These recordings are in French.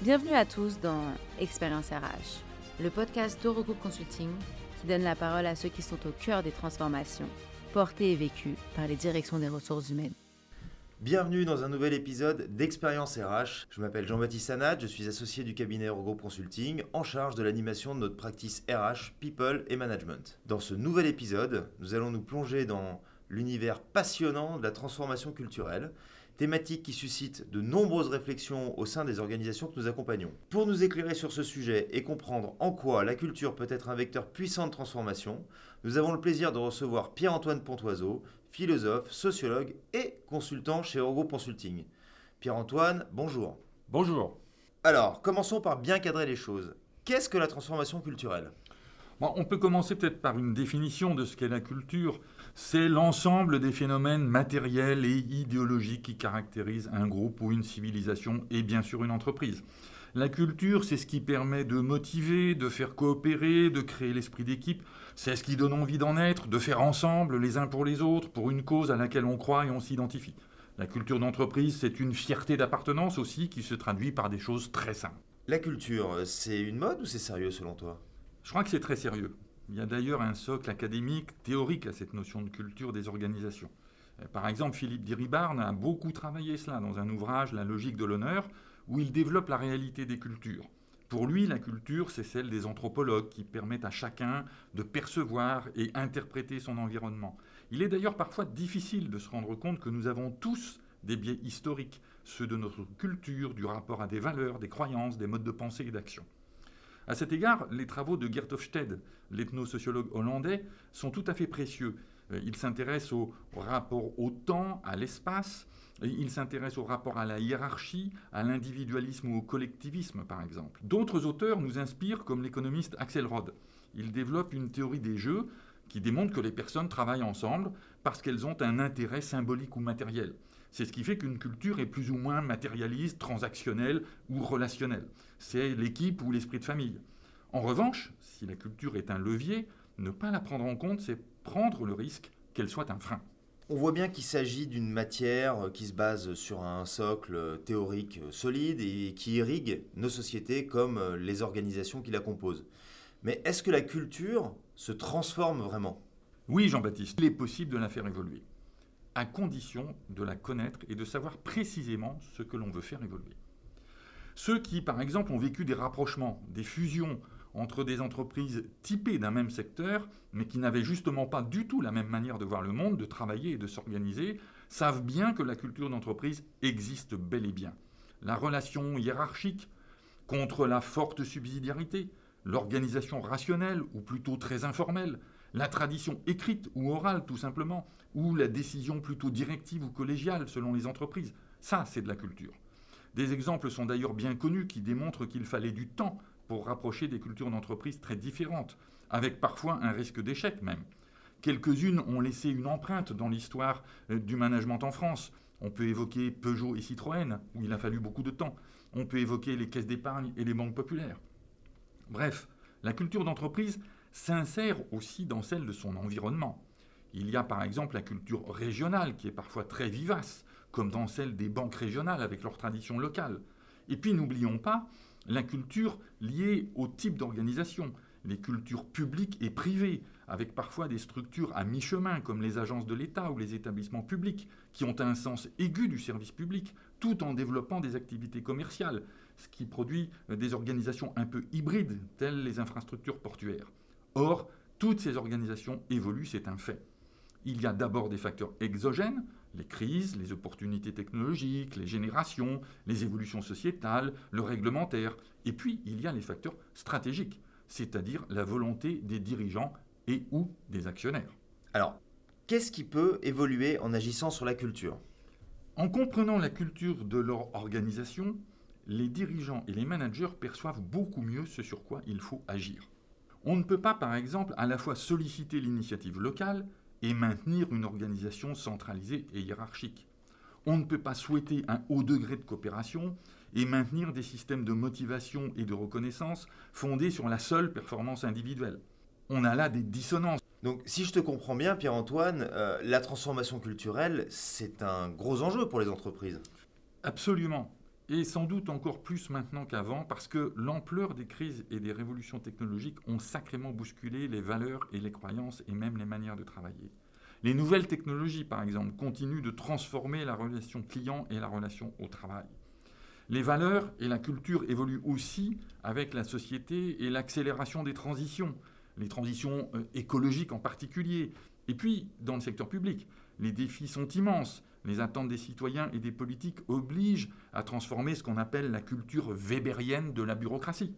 Bienvenue à tous dans Expérience RH, le podcast d'Eurogroup Consulting qui donne la parole à ceux qui sont au cœur des transformations, portées et vécues par les directions des ressources humaines. Bienvenue dans un nouvel épisode d'Expérience RH. Je m'appelle Jean-Baptiste Sanad, je suis associé du cabinet Eurogroup Consulting en charge de l'animation de notre practice RH, People et Management. Dans ce nouvel épisode, nous allons nous plonger dans l'univers passionnant de la transformation culturelle thématique qui suscite de nombreuses réflexions au sein des organisations que nous accompagnons. Pour nous éclairer sur ce sujet et comprendre en quoi la culture peut être un vecteur puissant de transformation, nous avons le plaisir de recevoir Pierre-Antoine Pontoiseau, philosophe, sociologue et consultant chez Eurogroup Consulting. Pierre-Antoine, bonjour. Bonjour. Alors, commençons par bien cadrer les choses. Qu'est-ce que la transformation culturelle? On peut commencer peut-être par une définition de ce qu'est la culture c'est l'ensemble des phénomènes matériels et idéologiques qui caractérisent un groupe ou une civilisation et bien sûr une entreprise. La culture, c'est ce qui permet de motiver, de faire coopérer, de créer l'esprit d'équipe. C'est ce qui donne envie d'en être, de faire ensemble les uns pour les autres, pour une cause à laquelle on croit et on s'identifie. La culture d'entreprise, c'est une fierté d'appartenance aussi qui se traduit par des choses très simples. La culture, c'est une mode ou c'est sérieux selon toi? Je crois que c'est très sérieux. Il y a d'ailleurs un socle académique théorique à cette notion de culture des organisations. Euh, par exemple, Philippe Diribarne a beaucoup travaillé cela dans un ouvrage, La logique de l'honneur, où il développe la réalité des cultures. Pour lui, la culture, c'est celle des anthropologues qui permettent à chacun de percevoir et interpréter son environnement. Il est d'ailleurs parfois difficile de se rendre compte que nous avons tous des biais historiques, ceux de notre culture, du rapport à des valeurs, des croyances, des modes de pensée et d'action. À cet égard, les travaux de Gert Hofstede, l'ethnosociologue hollandais, sont tout à fait précieux. Euh, il s'intéresse au rapport au temps, à l'espace, il s'intéresse au rapport à la hiérarchie, à l'individualisme ou au collectivisme, par exemple. D'autres auteurs nous inspirent, comme l'économiste Axel Rod. Il développe une théorie des jeux qui démontre que les personnes travaillent ensemble parce qu'elles ont un intérêt symbolique ou matériel. C'est ce qui fait qu'une culture est plus ou moins matérialiste, transactionnelle ou relationnelle. C'est l'équipe ou l'esprit de famille. En revanche, si la culture est un levier, ne pas la prendre en compte, c'est prendre le risque qu'elle soit un frein. On voit bien qu'il s'agit d'une matière qui se base sur un socle théorique solide et qui irrigue nos sociétés comme les organisations qui la composent. Mais est-ce que la culture se transforme vraiment? Oui, Jean-Baptiste, il est possible de la faire évoluer à condition de la connaître et de savoir précisément ce que l'on veut faire évoluer. Ceux qui, par exemple, ont vécu des rapprochements, des fusions entre des entreprises typées d'un même secteur, mais qui n'avaient justement pas du tout la même manière de voir le monde, de travailler et de s'organiser, savent bien que la culture d'entreprise existe bel et bien. La relation hiérarchique contre la forte subsidiarité, l'organisation rationnelle ou plutôt très informelle, la tradition écrite ou orale tout simplement, ou la décision plutôt directive ou collégiale selon les entreprises. Ça, c'est de la culture. Des exemples sont d'ailleurs bien connus qui démontrent qu'il fallait du temps pour rapprocher des cultures d'entreprise très différentes, avec parfois un risque d'échec même. Quelques-unes ont laissé une empreinte dans l'histoire euh, du management en France. On peut évoquer Peugeot et Citroën, où il a fallu beaucoup de temps. On peut évoquer les caisses d'épargne et les banques populaires. Bref, la culture d'entreprise s'insère aussi dans celle de son environnement. Il y a par exemple la culture régionale qui est parfois très vivace, comme dans celle des banques régionales avec leurs traditions locales. Et puis n'oublions pas la culture liée au type d'organisation, les cultures publiques et privées, avec parfois des structures à mi-chemin comme les agences de l'État ou les établissements publics, qui ont un sens aigu du service public, tout en développant des activités commerciales, ce qui produit des organisations un peu hybrides, telles les infrastructures portuaires. Or, toutes ces organisations évoluent, c'est un fait. Il y a d'abord des facteurs exogènes, les crises, les opportunités technologiques, les générations, les évolutions sociétales, le réglementaire, et puis il y a les facteurs stratégiques, c'est-à-dire la volonté des dirigeants et ou des actionnaires. Alors, qu'est-ce qui peut évoluer en agissant sur la culture? En comprenant la culture de leur organisation, les dirigeants et les managers perçoivent beaucoup mieux ce sur quoi il faut agir. On ne peut pas, par exemple, à la fois solliciter l'initiative locale et maintenir une organisation centralisée et hiérarchique. On ne peut pas souhaiter un haut degré de coopération et maintenir des systèmes de motivation et de reconnaissance fondés sur la seule performance individuelle. On a là des dissonances. Donc si je te comprends bien, Pierre-Antoine, euh, la transformation culturelle, c'est un gros enjeu pour les entreprises. Absolument. Et sans doute encore plus maintenant qu'avant, parce que l'ampleur des crises et des révolutions technologiques ont sacrément bousculé les valeurs et les croyances et même les manières de travailler. Les nouvelles technologies, par exemple, continuent de transformer la relation client et la relation au travail. Les valeurs et la culture évoluent aussi avec la société et l'accélération des transitions, les transitions euh, écologiques en particulier. Et puis, dans le secteur public, les défis sont immenses. Les attentes des citoyens et des politiques obligent à transformer ce qu'on appelle la culture weberienne de la bureaucratie.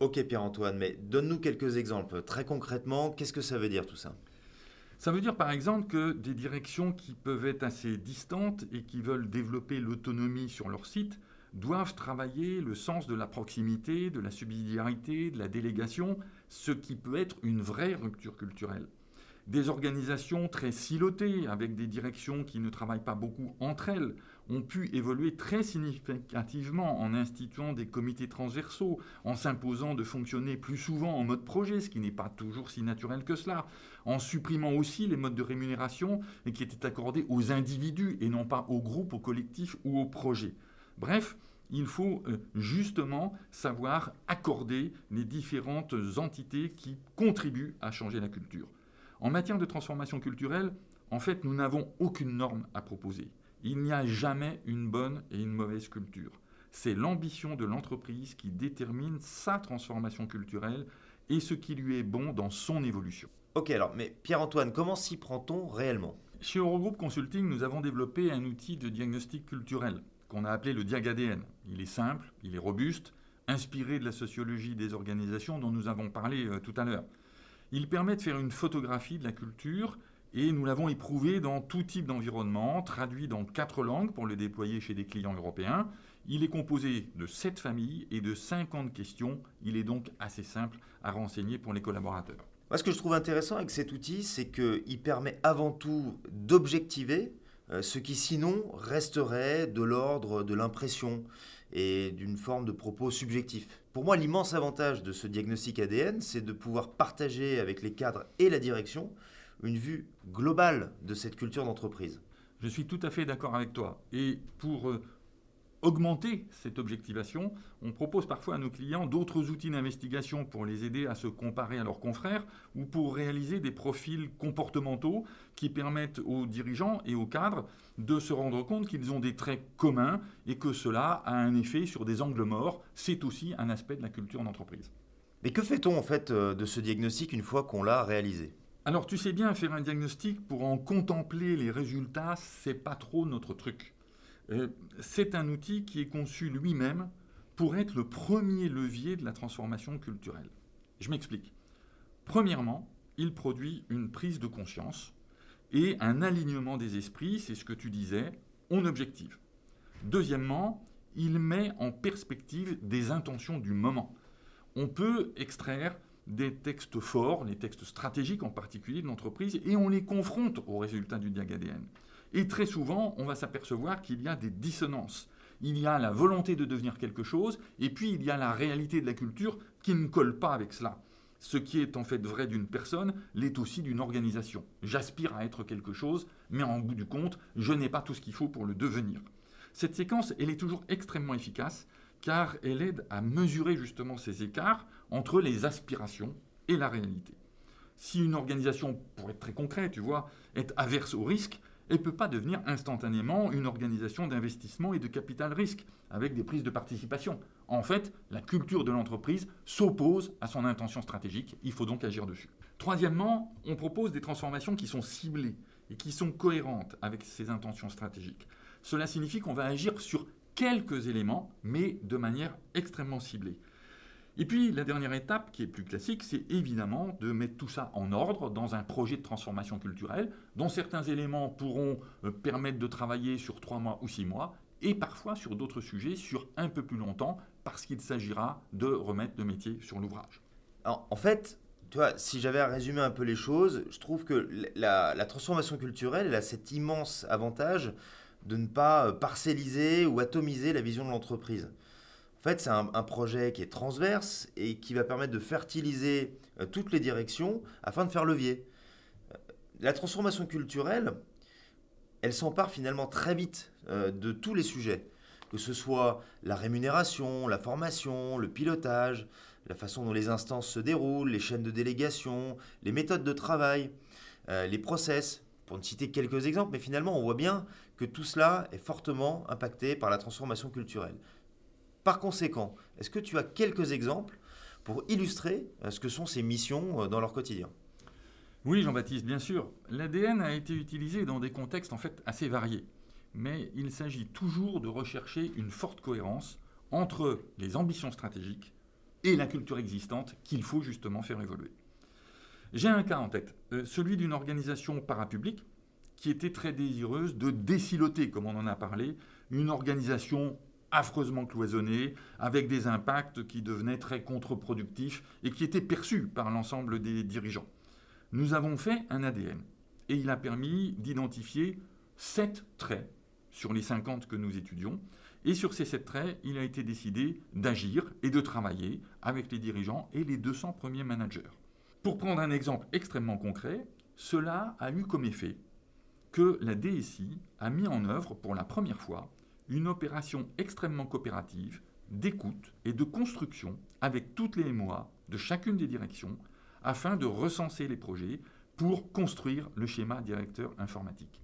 Ok Pierre-Antoine, mais donne-nous quelques exemples. Très concrètement, qu'est-ce que ça veut dire tout ça? Ça veut dire par exemple que des directions qui peuvent être assez distantes et qui veulent développer l'autonomie sur leur site doivent travailler le sens de la proximité, de la subsidiarité, de la délégation, ce qui peut être une vraie rupture culturelle des organisations très silotées, avec des directions qui ne travaillent pas beaucoup entre elles, ont pu évoluer très significativement en instituant des comités transversaux, en s'imposant de fonctionner plus souvent en mode projet, ce qui n'est pas toujours si naturel que cela, en supprimant aussi les modes de rémunération qui étaient accordés aux individus et non pas aux groupes, aux collectifs ou aux projets. Bref, il faut euh, justement savoir accorder les différentes entités qui contribuent à changer la culture. En matière de transformation culturelle, en fait, nous n'avons aucune norme à proposer. Il n'y a jamais une bonne et une mauvaise culture. C'est l'ambition de l'entreprise qui détermine sa transformation culturelle et ce qui lui est bon dans son évolution. Ok, alors, mais Pierre-Antoine, comment s'y prend-on réellement? Chez Eurogroup Consulting, nous avons développé un outil de diagnostic culturel qu'on a appelé le DiagADN. Il est simple, il est robuste, inspiré de la sociologie des organisations dont nous avons parlé euh, tout à l'heure. Il permet de faire une photographie de la culture et nous l'avons éprouvé dans tout type d'environnement, traduit dans quatre langues pour le déployer chez des clients européens. Il est composé de sept familles et de 50 questions. Il est donc assez simple à renseigner pour les collaborateurs. Ce que je trouve intéressant avec cet outil, c'est qu'il permet avant tout d'objectiver euh, ce qui sinon resterait de l'ordre de l'impression et d'une forme de propos subjectif. Pour moi, l'immense avantage de ce diagnostic ADN, c'est de pouvoir partager avec les cadres et la direction une vue globale de cette culture d'entreprise. Je suis tout à fait d'accord avec toi. Et pour euh, augmenter cette objectivation, on propose parfois à nos clients d'autres outils d'investigation pour les aider à se comparer à leurs confrères ou pour réaliser des profils comportementaux qui permettent aux dirigeants et aux cadres de se rendre compte qu'ils ont des traits communs et que cela a un effet sur des angles morts. C'est aussi un aspect de la culture d'entreprise. Mais que fait-on en fait euh, de ce diagnostic une fois qu'on l'a réalisé? Alors tu sais bien, faire un diagnostic pour en contempler les résultats, c'est pas trop notre truc. Euh, c'est un outil qui est conçu lui-même pour être le premier levier de la transformation culturelle. Je m'explique. Premièrement, il produit une prise de conscience et un alignement des esprits, c'est ce que tu disais, on objective. Deuxièmement, il met en perspective des intentions du moment. On peut extraire des textes forts, les textes stratégiques en particulier de l'entreprise, et on les confronte aux résultats du DIAG-ADN. Et très souvent, on va s'apercevoir qu'il y a des dissonances. Il y a la volonté de devenir quelque chose, et puis il y a la réalité de la culture qui ne colle pas avec cela. Ce qui est en fait vrai d'une personne l'est aussi d'une organisation. J'aspire à être quelque chose, mais en bout du compte, je n'ai pas tout ce qu'il faut pour le devenir. Cette séquence, elle est toujours extrêmement efficace, car elle aide à mesurer justement ces écarts entre les aspirations et la réalité. Si une organisation, pour être très concret, tu vois, est averse au risque, elle ne peut pas devenir instantanément une organisation d'investissement et de capital risque avec des prises de participation. En fait, la culture de l'entreprise s'oppose à son intention stratégique, il faut donc agir dessus. Troisièmement, on propose des transformations qui sont ciblées et qui sont cohérentes avec ces intentions stratégiques. Cela signifie qu'on va agir sur quelques éléments, mais de manière extrêmement ciblée. Et puis la dernière étape, qui est plus classique, c'est évidemment de mettre tout ça en ordre dans un projet de transformation culturelle, dont certains éléments pourront euh, permettre de travailler sur trois mois ou six mois, et parfois sur d'autres sujets sur un peu plus longtemps, parce qu'il s'agira de remettre le métier sur l'ouvrage. En fait, tu vois, si j'avais à résumer un peu les choses, je trouve que la, transformation culturelle elle a cet immense avantage de ne pas euh, parcelliser ou atomiser la vision de l'entreprise. En fait, c'est un, projet qui est transverse et qui va permettre de fertiliser euh, toutes les directions afin de faire levier. Euh, la transformation culturelle, elle s'empare finalement très vite euh, de tous les sujets, que ce soit la rémunération, la formation, le pilotage, la façon dont les instances se déroulent, les chaînes de délégation, les méthodes de travail, les process, pour ne citer quelques exemples, mais finalement on voit bien que tout cela est fortement impacté par la transformation culturelle. Par conséquent, est-ce que tu as quelques exemples pour illustrer euh, ce que sont ces missions euh, dans leur quotidien? Oui, Jean-Baptiste, bien sûr. L'ADN a été utilisé dans des contextes en fait assez variés, mais il s'agit toujours de rechercher une forte cohérence entre les ambitions stratégiques et la culture existante qu'il faut justement faire évoluer. J'ai un cas en tête, euh, celui d'une organisation parapublique qui était très désireuse de déciloter, comme on en a parlé, une organisation affreusement cloisonnée, avec des impacts qui devenaient très contre-productifs et qui étaient perçus par l'ensemble des dirigeants. Nous avons fait un ADN et il a permis d'identifier sept traits sur les 50 que nous étudions. Et sur ces sept traits, il a été décidé d'agir et de travailler avec les dirigeants et les 200 premiers managers. Pour prendre un exemple extrêmement concret, cela a eu comme effet que la DSI a mis en œuvre pour la première fois une opération extrêmement coopérative d'écoute et de construction avec toutes les MOA de chacune des directions afin de recenser les projets pour construire le schéma directeur informatique.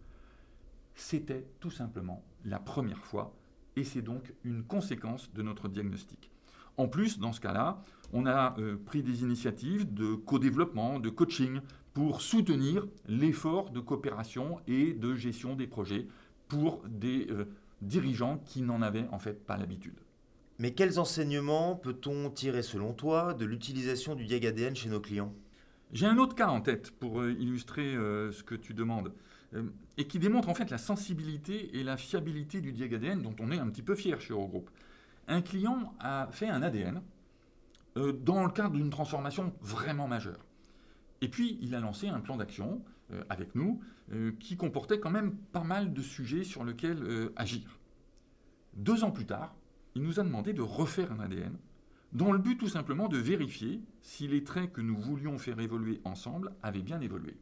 C'était tout simplement la première fois et c'est donc une conséquence de notre diagnostic. En plus, dans ce cas-là, on a euh, pris des initiatives de co-développement, de coaching pour soutenir l'effort de coopération et de gestion des projets pour des euh, dirigeants qui n'en avaient en fait pas l'habitude. Mais quels enseignements peut-on tirer selon toi de l'utilisation du diag ADN chez nos clients? J'ai un autre cas en tête pour euh, illustrer euh, ce que tu demandes et qui démontre en fait la sensibilité et la fiabilité du diag ADN dont on est un petit peu fier chez Eurogroupe. Un client a fait un ADN dans le cadre d'une transformation vraiment majeure. Et puis, il a lancé un plan d'action euh, avec nous euh, qui comportait quand même pas mal de sujets sur lesquels euh, agir. Deux ans plus tard, il nous a demandé de refaire un ADN dans le but tout simplement de vérifier si les traits que nous voulions faire évoluer ensemble avaient bien évolué.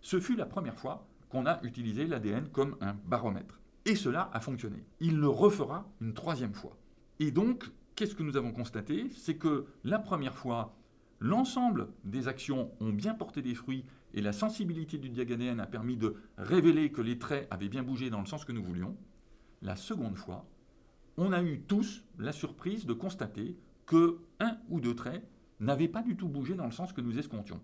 Ce fut la première fois qu'on a utilisé l'ADN comme un baromètre. Et cela a fonctionné. Il le refera une troisième fois. Et donc, qu'est-ce que nous avons constaté? C'est que la première fois, L'ensemble des actions ont bien porté des fruits et la sensibilité du diagadn a permis de révéler que les traits avaient bien bougé dans le sens que nous voulions. La seconde fois, on a eu tous la surprise de constater que un ou deux traits n'avaient pas du tout bougé dans le sens que nous escomptions.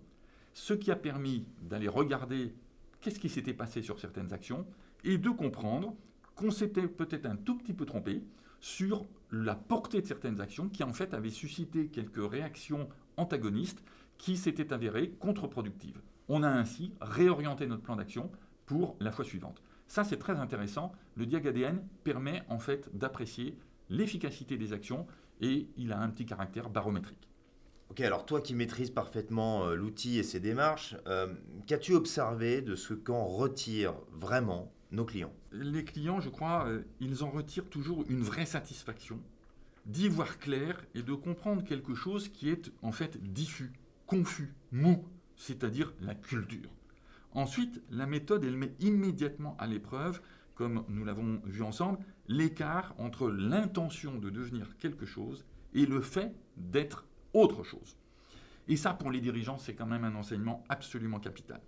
Ce qui a permis d'aller regarder qu'est-ce qui s'était passé sur certaines actions et de comprendre qu'on s'était peut-être un tout petit peu trompé sur la portée de certaines actions qui en fait avaient suscité quelques réactions antagonistes qui s'étaient avérées contre-productives. On a ainsi réorienté notre plan d'action pour la fois suivante. Ça, c'est très intéressant. Le diag permet en fait d'apprécier l'efficacité des actions et il a un petit caractère barométrique. Ok, alors toi qui maîtrises parfaitement euh, l'outil et ses démarches, euh, qu'as-tu observé de ce qu'en retirent vraiment nos clients? Les clients, je crois, euh, ils en retirent toujours une vraie satisfaction d'y voir clair et de comprendre quelque chose qui est en fait diffus, confus, mou, c'est-à-dire la culture. Ensuite, la méthode, elle met immédiatement à l'épreuve, comme nous l'avons vu ensemble, l'écart entre l'intention de devenir quelque chose et le fait d'être autre chose. Et ça, pour les dirigeants, c'est quand même un enseignement absolument capital.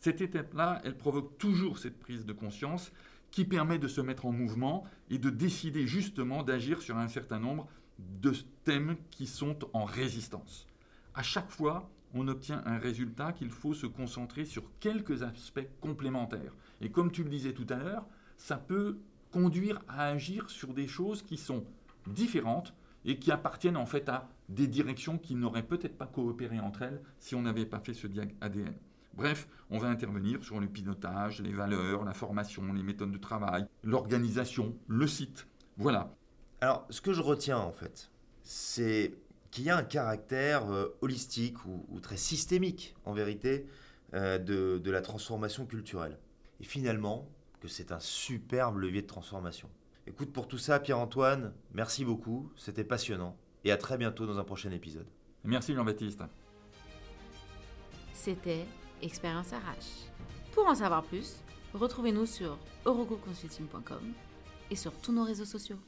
Cette étape-là, elle provoque toujours cette prise de conscience qui permet de se mettre en mouvement et de décider justement d'agir sur un certain nombre de thèmes qui sont en résistance. À chaque fois, on obtient un résultat qu'il faut se concentrer sur quelques aspects complémentaires. Et comme tu le disais tout à l'heure, ça peut conduire à agir sur des choses qui sont différentes et qui appartiennent en fait à des directions qui n'auraient peut-être pas coopéré entre elles si on n'avait pas fait ce diag ADN. Bref, on va intervenir sur le pilotage, les valeurs, la formation, les méthodes de travail, l'organisation, le site. Voilà. Alors, ce que je retiens en fait, c'est qu'il y a un caractère euh, holistique ou, très systémique en vérité euh, de, de la transformation culturelle. Et finalement, que c'est un superbe levier de transformation. Écoute, pour tout ça, Pierre-Antoine, merci beaucoup, c'était passionnant. Et à très bientôt dans un prochain épisode. Merci Jean-Baptiste. C'était Expérience RH. Pour en savoir plus, retrouvez-nous sur eurogroupconsulting.com et sur tous nos réseaux sociaux.